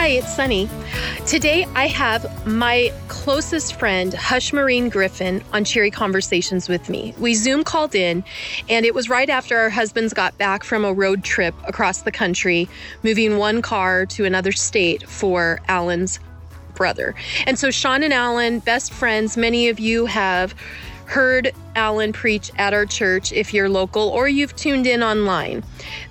Hi, it's Sunny. Today I have my closest friend, Hush Marine Griffin, on Cheery Conversations with me. We Zoom called in, and it was right after our husbands got back from a road trip across the country, moving one car to another state for Alan's brother. And so Sean and Alan, best friends, many of you have heard Alan preach at our church if you're local or you've tuned in online.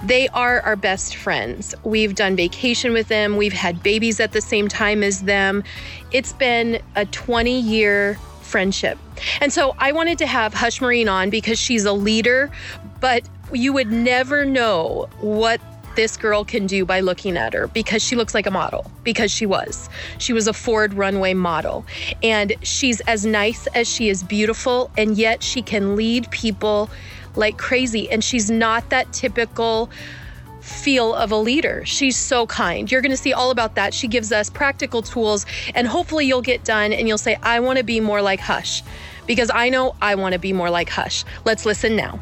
They are our best friends. We've done vacation with them, we've had babies at the same time as them. It's been a 20 year friendship. And so I wanted to have Hush Marine on because she's a leader, but you would never know what this girl can do by looking at her because she looks like a model, because she was. She was a Ford runway model. And she's as nice as she is beautiful, and yet she can lead people like crazy. And she's not that typical feel of a leader. She's so kind. You're going to see all about that. She gives us practical tools, and hopefully, you'll get done and you'll say, I want to be more like Hush, because I know I want to be more like Hush. Let's listen now.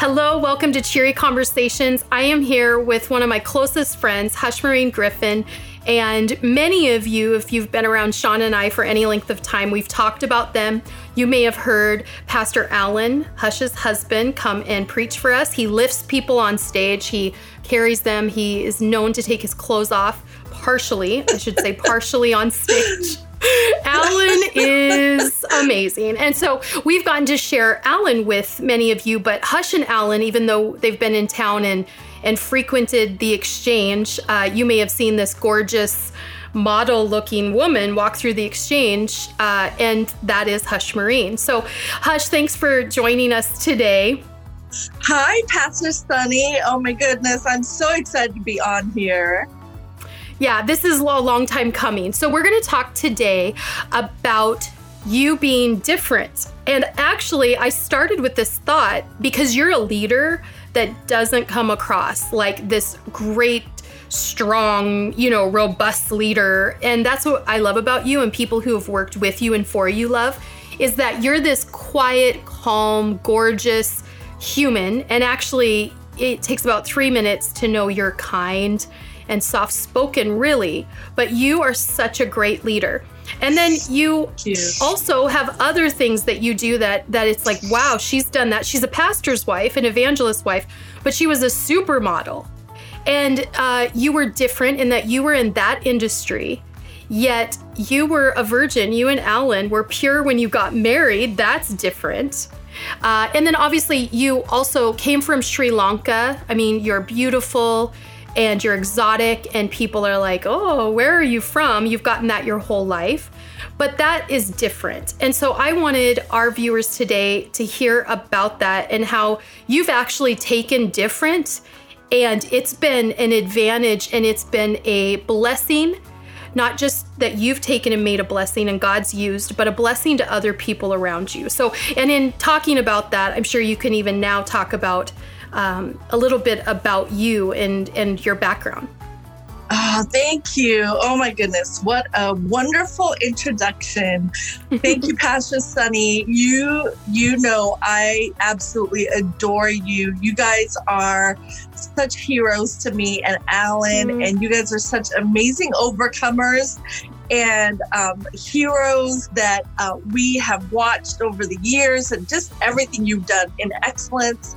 Hello, welcome to Cheery Conversations. I am here with one of my closest friends, Hush Marine Griffin. And many of you, if you've been around Sean and I for any length of time, we've talked about them. You may have heard Pastor Alan, Hush's husband, come and preach for us. He lifts people on stage, he carries them, he is known to take his clothes off partially, I should say, partially on stage. Alan is amazing. And so we've gotten to share Alan with many of you, but Hush and Alan, even though they've been in town and, and frequented the exchange, uh, you may have seen this gorgeous model looking woman walk through the exchange, uh, and that is Hush Marine. So, Hush, thanks for joining us today. Hi, Pastor Sunny. Oh my goodness, I'm so excited to be on here. Yeah, this is a long time coming. So, we're going to talk today about you being different. And actually, I started with this thought because you're a leader that doesn't come across like this great, strong, you know, robust leader. And that's what I love about you and people who have worked with you and for you love is that you're this quiet, calm, gorgeous human. And actually, it takes about three minutes to know you're kind and soft spoken, really, but you are such a great leader. And then you also have other things that you do that that it's like, wow, she's done that. She's a pastor's wife, an evangelist wife, but she was a supermodel. And uh, you were different in that you were in that industry, yet you were a virgin. You and Alan were pure when you got married. That's different. Uh, and then obviously, you also came from Sri Lanka. I mean, you're beautiful and you're exotic and people are like, "Oh, where are you from?" You've gotten that your whole life. But that is different. And so I wanted our viewers today to hear about that and how you've actually taken different and it's been an advantage and it's been a blessing not just that you've taken and made a blessing and God's used, but a blessing to other people around you. So, and in talking about that, I'm sure you can even now talk about um, a little bit about you and and your background. Oh, thank you. Oh my goodness. What a wonderful introduction. Thank you, Pastor Sunny. You you know I absolutely adore you. You guys are such heroes to me and Alan, mm-hmm. and you guys are such amazing overcomers and um, heroes that uh, we have watched over the years and just everything you've done in excellence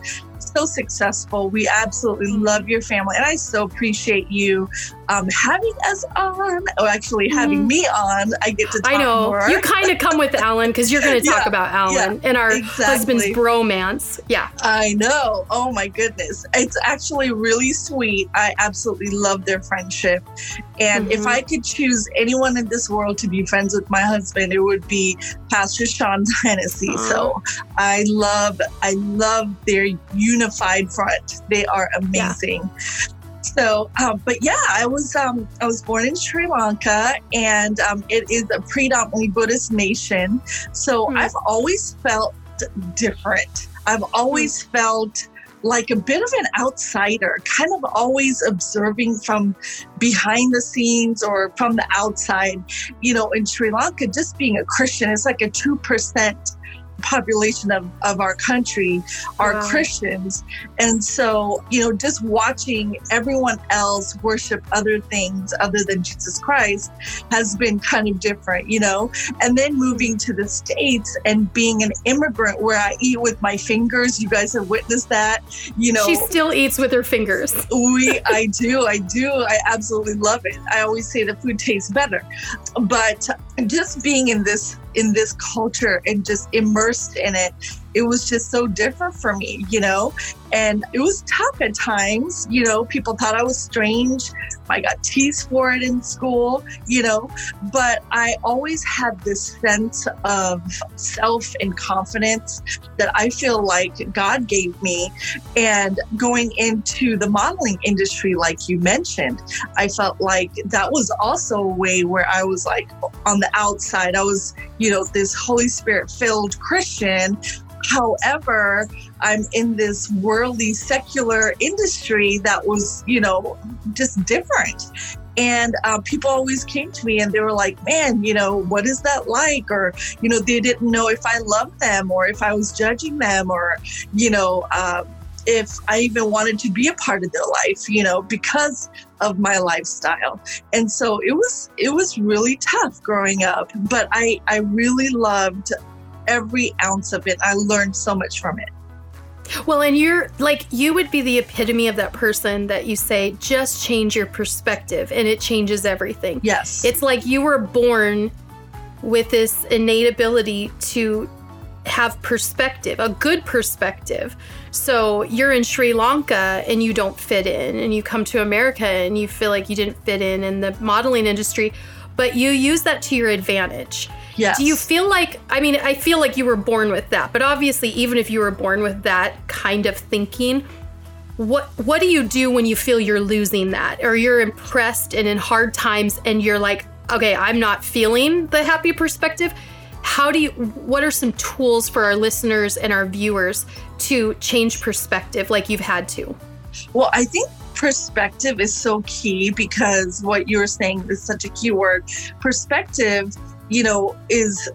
so successful. We absolutely love your family, and I so appreciate you um, having us on. Oh, actually, having mm. me on. I get to. Talk about. I know more. you kind of come with Alan because you're going to talk yeah, about Alan yeah, and our exactly. husband's bromance. Yeah, I know. Oh my goodness, it's actually really sweet. I absolutely love their friendship, and mm-hmm. if I could choose anyone in this world to be friends with my husband, it would be Pastor Sean Hennessy. Uh-huh. So I love, I love their unified front. They are amazing. Yeah. So, um, but yeah, I was um, I was born in Sri Lanka, and um, it is a predominantly Buddhist nation. So mm. I've always felt different. I've always mm. felt like a bit of an outsider, kind of always observing from behind the scenes or from the outside. You know, in Sri Lanka, just being a Christian is like a 2% population of, of our country are Wow. Christians. And so, you know, just watching everyone else worship other things other than Jesus Christ has been kind of different, you know. And then moving to the States and being an immigrant where I eat with my fingers, you guys have witnessed that, you know. She still eats with her fingers. we i do i do i absolutely love it i always say the food tastes better but just being in this in this culture and just immersed in it it was just so different for me you know? And it was tough at times you know? People thought i was strange. I got teased for it in school you know? But i always had this sense of self and confidence that i feel like god gave me. And going into the modeling industry, like you mentioned, I felt like that was also a way where I was like on the outside, I was, you know, this Holy Spirit filled Christian. However, I'm in this worldly secular industry that was, you know, just different. And uh, people always came to me and they were like, man, you know, what is that like? Or, you know, they didn't know if I loved them or if I was judging them or, you know, uh, if I even wanted to be a part of their life, you know, because of my lifestyle. And so it was it was really tough growing up, but I I really loved every ounce of it. I learned so much from it. Well, and you're like, you would be the epitome of that person that you say, just change your perspective and it changes everything. Yes. It's like you were born with this innate ability to have perspective, a good perspective. So you're in Sri Lanka and you don't fit in, and you come to America and you feel like you didn't fit in in the modeling industry, but you use that to your advantage. Yes. Do you feel like I mean I feel like you were born with that, but obviously even if you were born with that kind of thinking, what what do you do when you feel you're losing that or you're impressed and in hard times and you're like, okay, I'm not feeling the happy perspective? How do you what are some tools for our listeners and our viewers to change perspective like you've had to? Well, I think perspective is so key because what you're saying is such a key word. Perspective, you know, is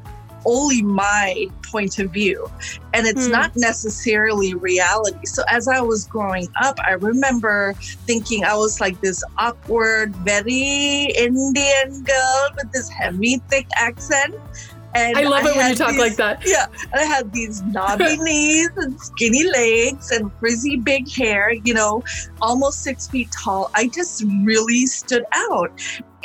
only my point of view and it's Hmm. not necessarily reality. So as I was growing up, I remember thinking I was like this awkward, very Indian girl with this heavy, thick accent. And I love it when you talk these- like that. yeah, and I had these knobby knees and skinny legs and frizzy big hair, you know, almost six feet tall. I just really stood out.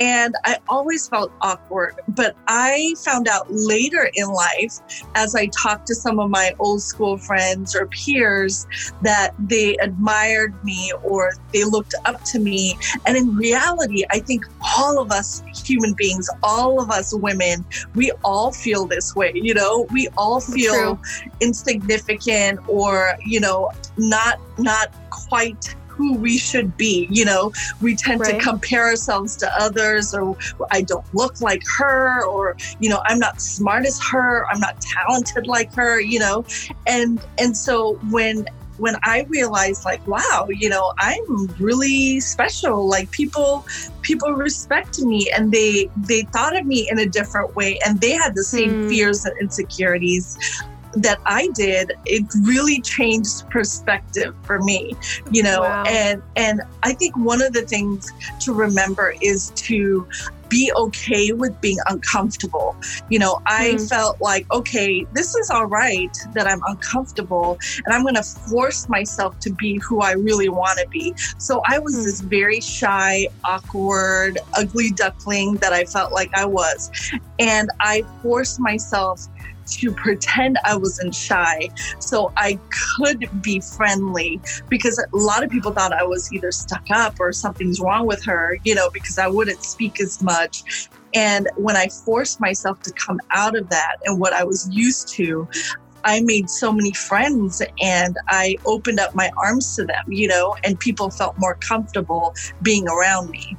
And I always felt awkward. But I found out later in life, as I talked to some of my old school friends or peers, that they admired me or they looked up to me. And in reality, I think all of us human beings, all of us women, we all feel this way you know we all feel insignificant or you know not not quite who we should be you know we tend Right. to compare ourselves to others or i don't look like her or you know i'm not smart as her i'm not talented like her you know and and so when when i realized like wow you know i'm really special like people people respect me and they they thought of me in a different way and they had the same Hmm. fears and insecurities that I did, it really changed perspective for me, you know. Wow. And and I think one of the things to remember is to be okay with being uncomfortable. You know, I Hmm. felt like, okay, this is all right that I'm uncomfortable and I'm going to force myself to be who I really want to be. So I was Hmm. this very shy, awkward, ugly duckling that I felt like I was. And I forced myself to pretend I wasn't shy so I could be friendly because a lot of people thought I was either stuck up or something's wrong with her, you know, because I wouldn't speak as much. And when I forced myself to come out of that and what I was used to, I made so many friends and I opened up my arms to them, you know, and people felt more comfortable being around me.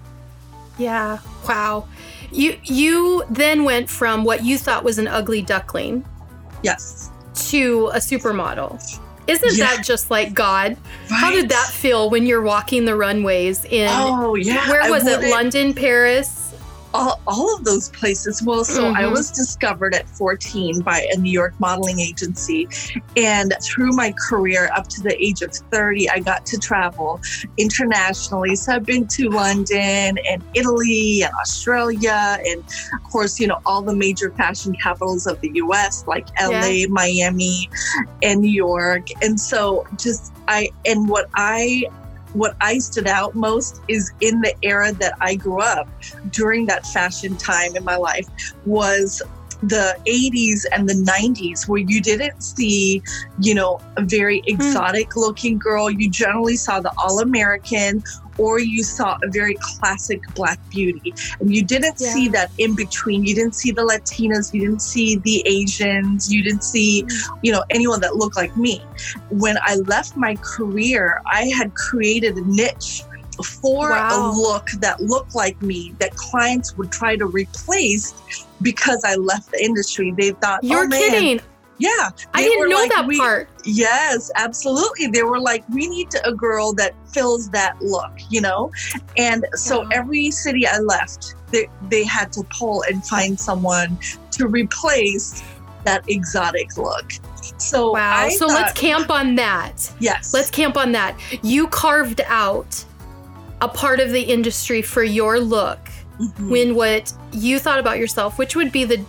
Yeah. Wow. You you then went from what you thought was an ugly duckling Yes. to a supermodel. Isn't Yeah. that just like God? How did that feel when you're walking the runways in Oh, yeah. where was it? London, Paris? All, all of those places. Well, so mm-hmm. I was discovered at 14 by a New York modeling agency. And through my career up to the age of 30, I got to travel internationally. So I've been to London and Italy and Australia, and of course, you know, all the major fashion capitals of the US, like LA, yeah. Miami, and New York. And so just I, and what I what I stood out most is in the era that I grew up during that fashion time in my life was the 80s and the 90s where you didn't see you know a very hmm. exotic looking girl you generally saw the all-american or you saw a very classic black beauty and you didn't yeah. see that in between you didn't see the latinas you didn't see the asians you didn't see mm. you know anyone that looked like me when i left my career i had created a niche for wow. a look that looked like me that clients would try to replace because I left the industry. They thought, You're oh, kidding. Yeah. I didn't know like, that we, part. Yes, absolutely. They were like, we need to, a girl that fills that look, you know? And so every city I left, they, they had to pull and find someone to replace that exotic look. So wow. I so thought, let's camp on that. Yes. Let's camp on that. You carved out a part of the industry for your look mm-hmm. when what you thought about yourself, which would be the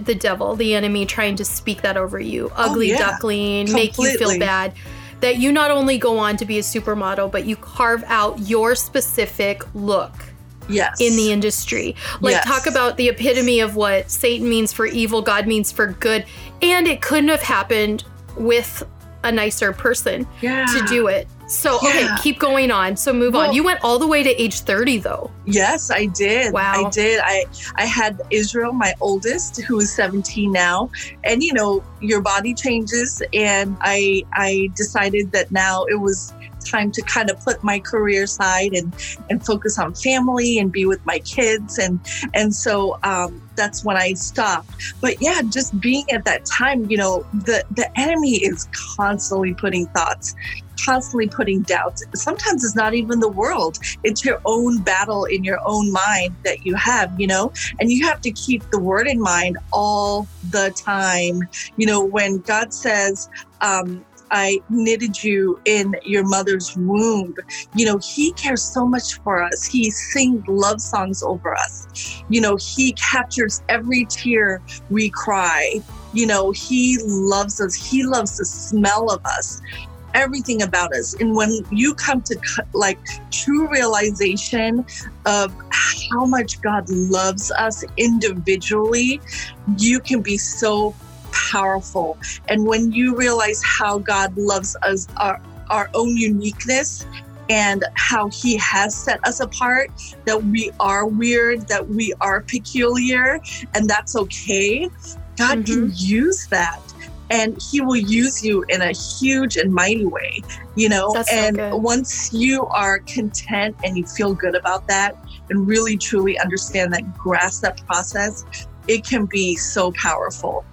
the devil, the enemy trying to speak that over you, oh, ugly oh, yeah. duckling, Completely. make you feel bad. That you not only go on to be a supermodel, but you carve out your specific look. Yes. In the industry. Like, yes. talk about the epitome of what Satan means for evil, God means for good. And it couldn't have happened with a nicer person yeah. to do it. So, yeah. okay, keep going on. So, move well, on. You went all the way to age 30 though. Yes, I did. Wow. I did. I I had Israel, my oldest, who is 17 now, and you know, your body changes and I I decided that now it was time to kind of put my career aside and and focus on family and be with my kids and and so um, that's when I stopped. But yeah, just being at that time, you know, the the enemy is constantly putting thoughts constantly putting doubts. Sometimes it's not even the world, it's your own battle in your own mind that you have, you know, and you have to keep the word in mind all the time. You know, when God says, um, I knitted you in your mother's womb. You know, he cares so much for us. He sings love songs over us. You know, he captures every tear we cry. You know, he loves us. He loves the smell of us everything about us. And when you come to like true realization of how much God loves us individually, you can be so powerful. And when you realize how God loves us, our, our own uniqueness, and how he has set us apart, that we are weird, that we are peculiar, and that's okay. God mm-hmm. can use that and he will use you in a huge and mighty way, you know. That's and so once you are content and you feel good about that and really truly understand that, grasp that process, it can be so powerful.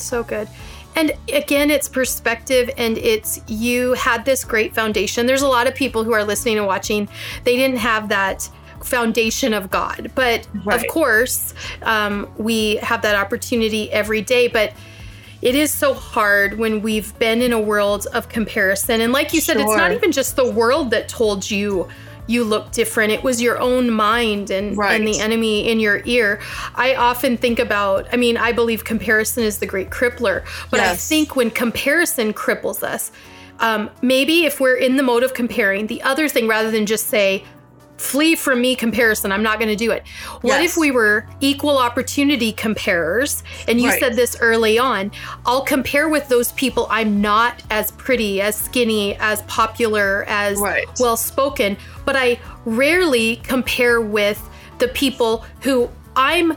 So good. And again, it's perspective and it's you had this great foundation. There's a lot of people who are listening and watching, they didn't have that foundation of God. But right. of course, um, we have that opportunity every day. But it is so hard when we've been in a world of comparison. And like you said, it's not even just the world that told you you look different. It was your own mind and, right. and the enemy in your ear. I often think about, I mean, I believe comparison is the great crippler, but yes. I think when comparison cripples us, um, maybe if we're in the mode of comparing, the other thing, rather than just say, flee from me comparison. I'm not going to do it. What yes. if we were equal opportunity comparers? And you right. said this early on. I'll compare with those people I'm not as pretty, as skinny, as popular, as right. well spoken, but I rarely compare with the people who I'm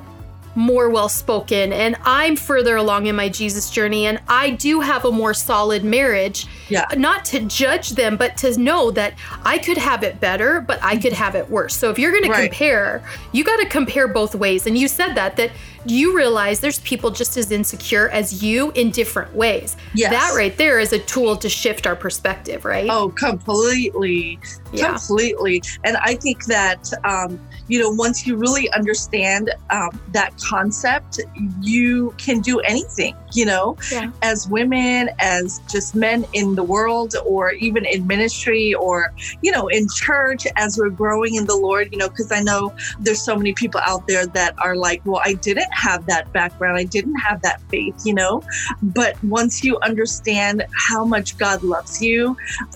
more well spoken and I'm further along in my Jesus journey and I do have a more solid marriage. Yeah. Not to judge them, but to know that I could have it better, but I could have it worse. So if you're going right. to compare, you got to compare both ways. And you said that, that you realize there's people just as insecure as you in different ways. Yes. That right there is a tool to shift our perspective, right? Oh, completely. Yeah. Completely. And I think that, um, you know, once you really understand um, that concept, you can do anything, you know, Yeah. as women, as just men in the world, or even in ministry, or, you know, in church as we're growing in the Lord, you know, because I know there's so many people out there that are like, well, I didn't have that background. I didn't have that faith, you know, but once you understand how much God loves you,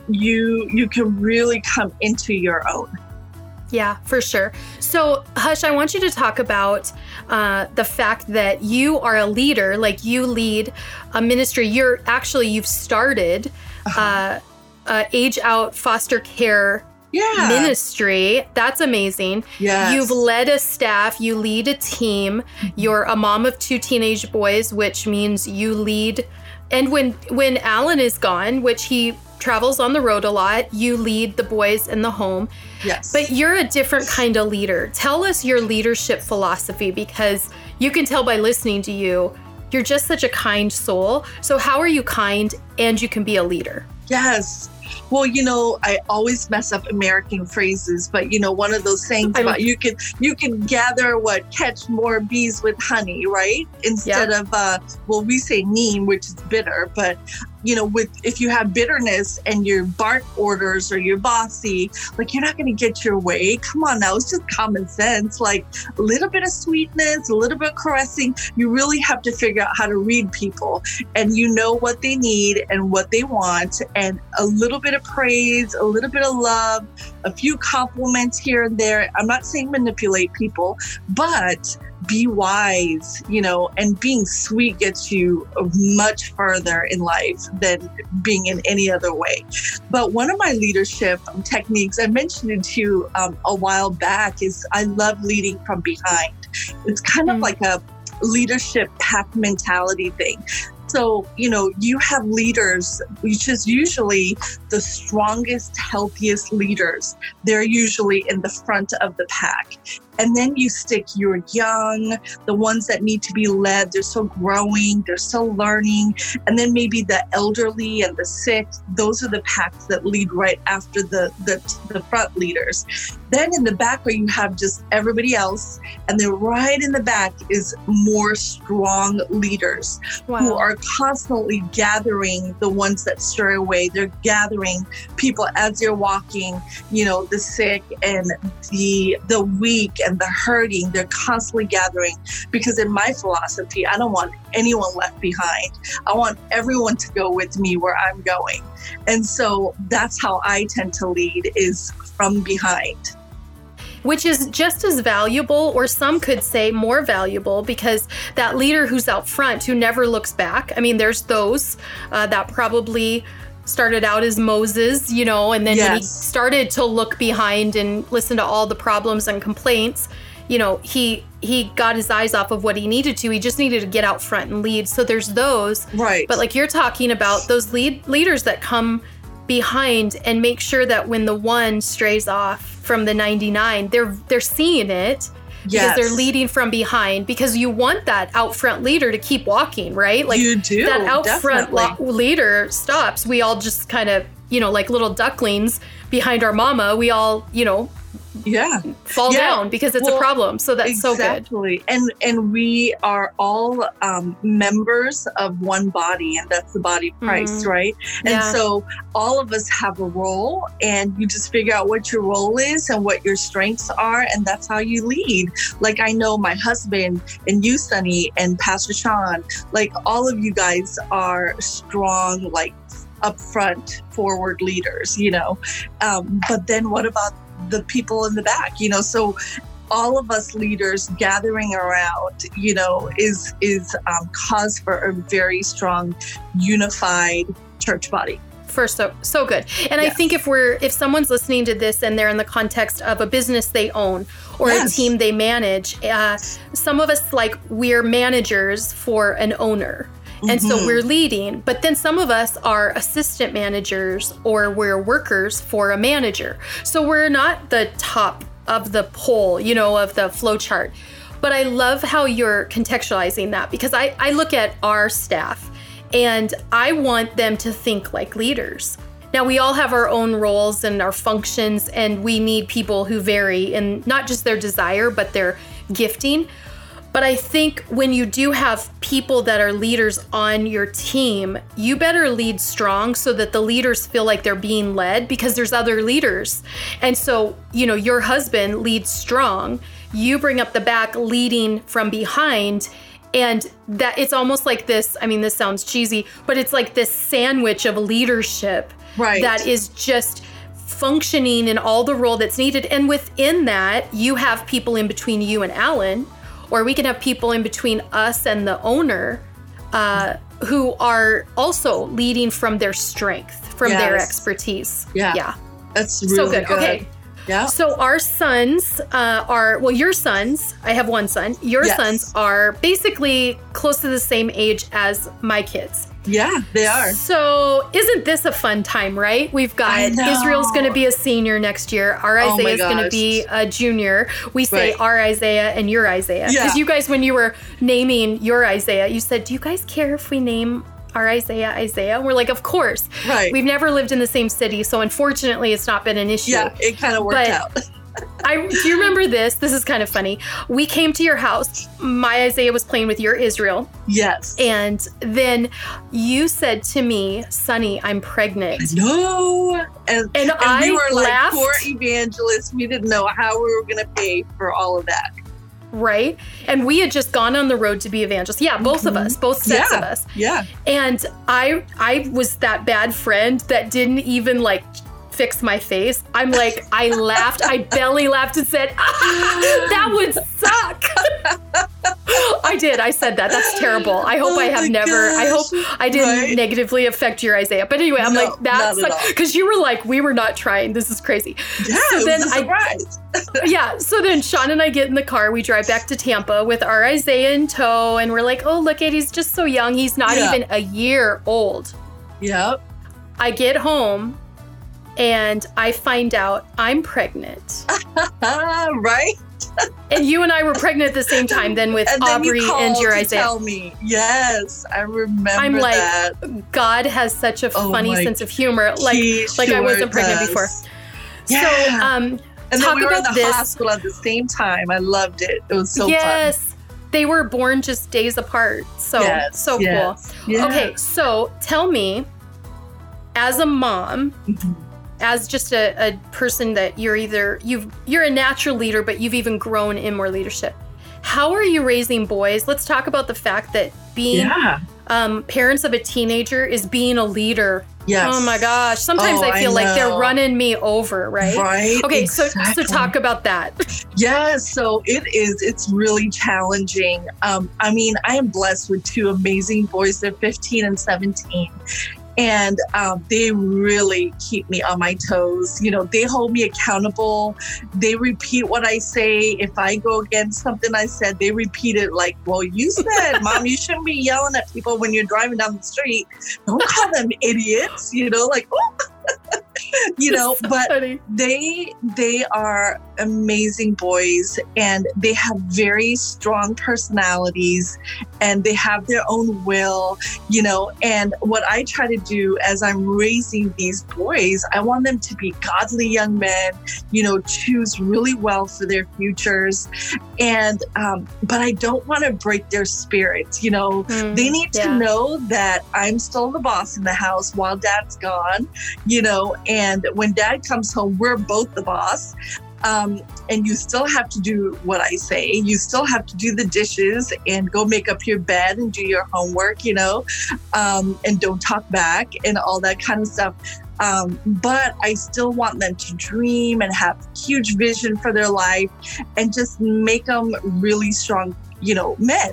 you you can really come into your own. Yeah, for sure. So, Hush, I want you to talk about uh, the fact that you are a leader, like you lead a ministry. You're actually, you've started uh, uh, age out foster care Yeah. ministry. That's amazing. Yes. You've led a staff, you lead a team, you're a mom of two teenage boys, which means you lead. And when when Alan is gone, which he travels on the road a lot, you lead the boys in the home. yes. But you're a different kind of leader. Tell us your leadership philosophy because you can tell by listening to you, you're just such a kind soul. So, how are you kind and you can be a leader? Yes. Well, you know, I always mess up American phrases, but you know, one of those sayings I'm- about you can you can gather what catch more bees with honey, right? Instead of uh well we say neem, which is bitter, but you know, with if you have bitterness and your bark orders or you're bossy, like you're not gonna get your way. Come on now, it's just common sense. Like a little bit of sweetness, a little bit of caressing. You really have to figure out how to read people and you know what they need and what they want and a little bit of praise a little bit of love a few compliments here and there i'm not saying manipulate people but be wise you know and being sweet gets you much further in life than being in any other way but one of my leadership techniques i mentioned it to you um, a while back is i love leading from behind it's kind of Mm. like a leadership pack mentality thing so, you know, you have leaders, which is usually the strongest, healthiest leaders. They're usually in the front of the pack. And then you stick your young, the ones that need to be led. They're still growing, they're still learning. And then maybe the elderly and the sick. Those are the packs that lead right after the, the, the front leaders. Then in the back, where you have just everybody else. And then right in the back is more strong leaders who are constantly gathering the ones that stray away. They're gathering people as they're walking, you know, the sick and the the weak and the hurting. They're constantly gathering because in my philosophy, I don't want anyone left behind. I want everyone to go with me where I'm going. And so that's how I tend to lead is from behind. which is just as valuable, or some could say more valuable, because that leader who's out front who never looks back. I mean, there's those uh, that probably started out as Moses, you know, and then when he started to look behind and listen to all the problems and complaints, you know, he he got his eyes off of what he needed to. He just needed to get out front and lead. So there's those Right. but like you're talking about those lead leaders that come behind and make sure that when the one strays off from the 99, they're they're seeing it because they're leading from behind because you want that out front leader to keep walking, right? Like you do. that out front lo- leader stops, we all just kind of, you know, like little ducklings behind our mama, we all, you know, yeah. fall Yeah. down because it's a problem. So that's so good. exactly. And and we are all um, members of one body, and that's the body of Christ, right? And Mm-hmm. Yeah. so all of us have a role, and you just figure out what your role is and what your strengths are, and that's how you lead. Like I know my husband and you, Sunny, and Pastor Sean, like all of you guys are strong, like upfront, forward leaders, you know. Um, but then what about the people in the back? You know, so all of us leaders gathering around, you know, is is um, cause for a very strong, unified church body. first so so good and i think if we're if someone's listening to this and they're in the context of a business they own or Yes. a team they manage uh, some of us like we're managers for an owner and so Mhm. we're leading but then some of us are assistant managers or we're workers for a manager so we're not the top of the pole you know of the flow chart But I love how you're contextualizing that because I, I look at our staff and I want them to think like leaders. Now, we all have our own roles and our functions, and we need people who vary in not just their desire, but their gifting. But I think when you do have people that are leaders on your team, you better lead strong so that the leaders feel like they're being led because there's other leaders. And so, you know, your husband leads strong, you bring up the back leading from behind and that it's almost like this i mean this sounds cheesy but it's like this sandwich of leadership Right. that is just functioning in all the role that's needed and within that you have people in between you and alan or we can have people in between us and the owner uh, who are also leading from their strength from their expertise Yeah. yeah That's really so good. good. okay Yeah. so our sons uh, are well, your sons. I have one son. Your Yes. sons are basically close to the same age as my kids. Yeah, they are. So isn't this a fun time, right? We've got. Israel's going to be a senior next year. Our Oh my Isaiah's going to be a junior. We say Right. our Isaiah and your Isaiah Yeah. because you guys, when you were naming your Isaiah, you said, "Do you guys care if we name?" Our Isaiah, Isaiah. We're like, of course. Right. We've never lived in the same city, so unfortunately, it's not been an issue. yeah, it kind of worked But- out. I do you remember this? This is kind of funny. We came to your house. My Isaiah was playing with your Israel, yes. and then you said to me, "Sunny, I'm pregnant." no. And, And, and I we were like poor evangelists. We didn't know how we were going to pay for all of that. right? And we had just gone on the road to be evangelists. Yeah, both of Mhm. us, both sets Yeah. of us. Yeah. And I I was that bad friend that didn't even like fix my face. I'm like, I laughed, I belly laughed and said, ah, that would suck. I did. I said that. That's terrible. I hope Oh I have never, I hope. I didn't Right? negatively affect your Isaiah. But anyway, I'm No, like, that's all. because you were like, we were not trying. This is crazy. Yeah, So then I- yeah. So then Sean and I get in the car. We drive back to Tampa with our Isaiah in tow. And we're like, oh, look at, he's just so young. He's not Yeah. even a year old. yep. I get home and I find out I'm pregnant. Right. and you and I were pregnant at the same time then with And then Aubrey you and your to Isaiah. tell me. Yes, I remember I'm like, that. God has such a Oh funny sense of humor. Like like I wasn't pregnant before. Yeah. So um and then talk we were in the this. hospital at the same time. I loved it. It was so fun. yes. They were born just days apart. So Yes, so yes. cool. Yeah. Okay, so tell me, as a mom, Mhm. As just a, a person that you're either you've you're a natural leader, but you've even grown in more leadership. How are you raising boys? Let's talk about the fact that being Yeah. um, parents of a teenager is being a leader. Yes. Oh my gosh! Sometimes Oh, I I feel like they're running me over, right? Right. Okay, so exactly. so talk about that. Yeah, so it is. It's really challenging. Um, I mean, I am blessed with two amazing boys. They're 15 and 17. And um, they really keep me on my toes. You know, they hold me accountable. They repeat what I say. If I go against something I said, they repeat it like, Well, you said, Mom, you shouldn't be yelling at people when you're driving down the street. Don't call them idiots, you know, like, oh, you know, So but funny. they they are amazing boys and they have very strong personalities and they have their own will you know and what i try to do as i'm raising these boys i want them to be godly young men you know choose really well for their futures and um, but i don't want to break their spirits you know Hmm, they need to know that I'm still the boss in the house while dad's gone, you know, and when dad comes home, we're both the boss. Um, and you still have to do what I say. You still have to do the dishes and go make up your bed and do your homework, you know, um, and don't talk back and all that kind of stuff. Um, but I still want them to dream and have huge vision for their life and just make them really strong, you know, men.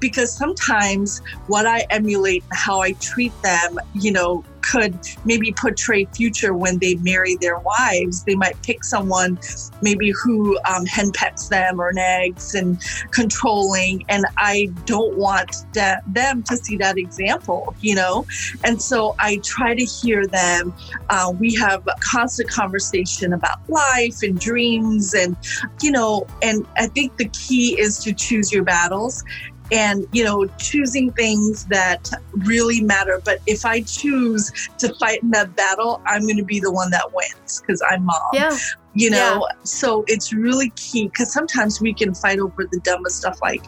Because sometimes what I emulate how I treat them, you know, could maybe portray future when they marry their wives. They might pick someone maybe who um, henpecks them or nags and controlling. And I don't want that, them to see that example, you know? And so I try to hear them. Uh, we have a constant conversation about life and dreams and, you know, and I think the key is to choose your battles and you know choosing things that really matter. But if i choose to fight in that battle i'm going to be the one that wins because i'm mom. Yeah. You know yeah. so it's really key because sometimes we can fight over the dumbest stuff like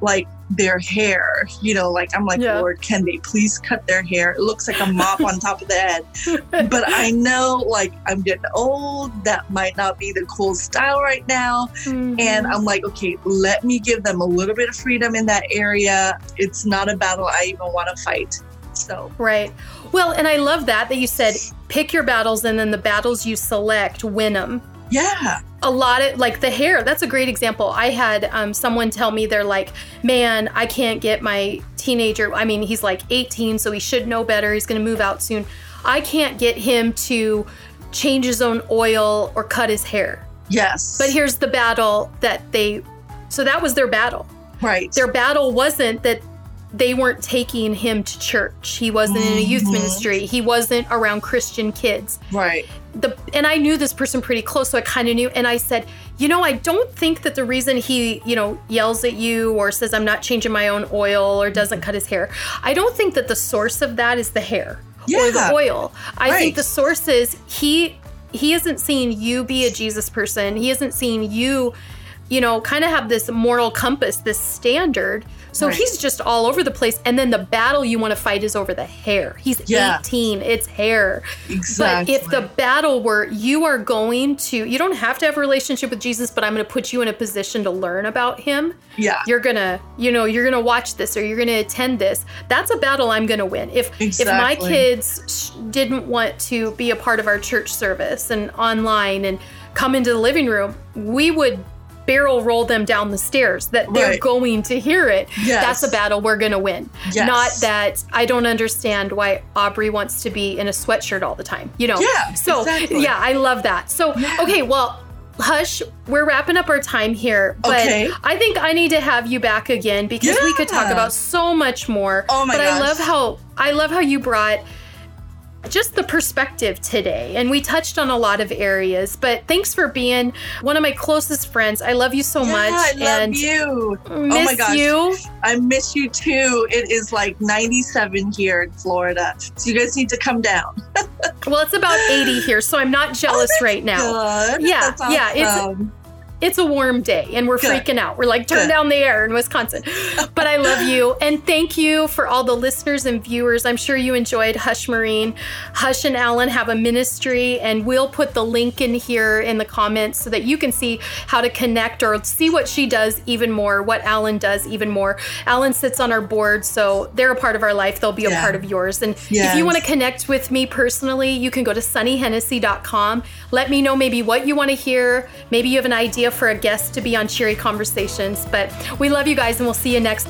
like their hair. You know, like I'm like, yeah. Lord, can they please cut their hair? It looks like a mop on top of the head. But I know like I'm getting old. That might not be the cool style right now. Mm-hmm. And I'm like, okay, let me give them a little bit of freedom in that area. It's not a battle I even want to fight. So Right. Well, and I love that that you said pick your battles and then the battles you select, win them. Yeah. A lot of like the hair, that's a great example. I had um, someone tell me they're like, man, I can't get my teenager. I mean, he's like 18, so he should know better. He's going to move out soon. I can't get him to change his own oil or cut his hair. Yes. But here's the battle that they, so that was their battle. Right. Their battle wasn't that they weren't taking him to church. He wasn't mm-hmm. in a youth mm-hmm. ministry. He wasn't around Christian kids. Right. The and I knew this person pretty close, so I kind of knew. And I said, you know, I don't think that the reason he, you know, yells at you or says I'm not changing my own oil or doesn't cut his hair, I don't think that the source of that is the hair yeah. or the oil. I right. think the source is he he isn't seeing you be a Jesus person. He isn't seeing you you know, kind of have this moral compass, this standard. So right. he's just all over the place. And then the battle you want to fight is over the hair. He's yeah. 18, it's hair. Exactly. But if the battle were you are going to, you don't have to have a relationship with Jesus, but I'm going to put you in a position to learn about him. Yeah. You're going to, you know, you're going to watch this or you're going to attend this. That's a battle I'm going to win. If exactly. if my kids didn't want to be a part of our church service and online and come into the living room, we would barrel roll them down the stairs that they're right. going to hear it. Yes. That's a battle we're going to win. Yes. Not that I don't understand why Aubrey wants to be in a sweatshirt all the time, you know? Yeah. So, exactly. yeah, I love that. So, yeah. okay, well, Hush, we're wrapping up our time here, but okay. I think I need to have you back again because yeah. we could talk about so much more. Oh my but gosh. I love how I love how you brought just the perspective today. And we touched on a lot of areas, but thanks for being one of my closest friends. I love you so yeah, much. I love and you. oh my gosh. You. I miss you too. It is like 97 here in Florida. So you guys need to come down. well, it's about 80 here, so I'm not oh, jealous oh, right now. Good. Yeah, awesome. yeah. It's it's a warm day and we're Good. freaking out. We're like, turn Good. down the air in Wisconsin. but I love you. And thank you for all the listeners and viewers. I'm sure you enjoyed Hush Marine. Hush and Alan have a ministry, and we'll put the link in here in the comments so that you can see how to connect or see what she does even more, what Alan does even more. Alan sits on our board, so they're a part of our life. They'll be yeah. a part of yours. And yes. if you want to connect with me personally, you can go to sunnyhennessy.com. Let me know maybe what you want to hear. Maybe you have an idea for a guest to be on Cheery Conversations. But we love you guys and we'll see you next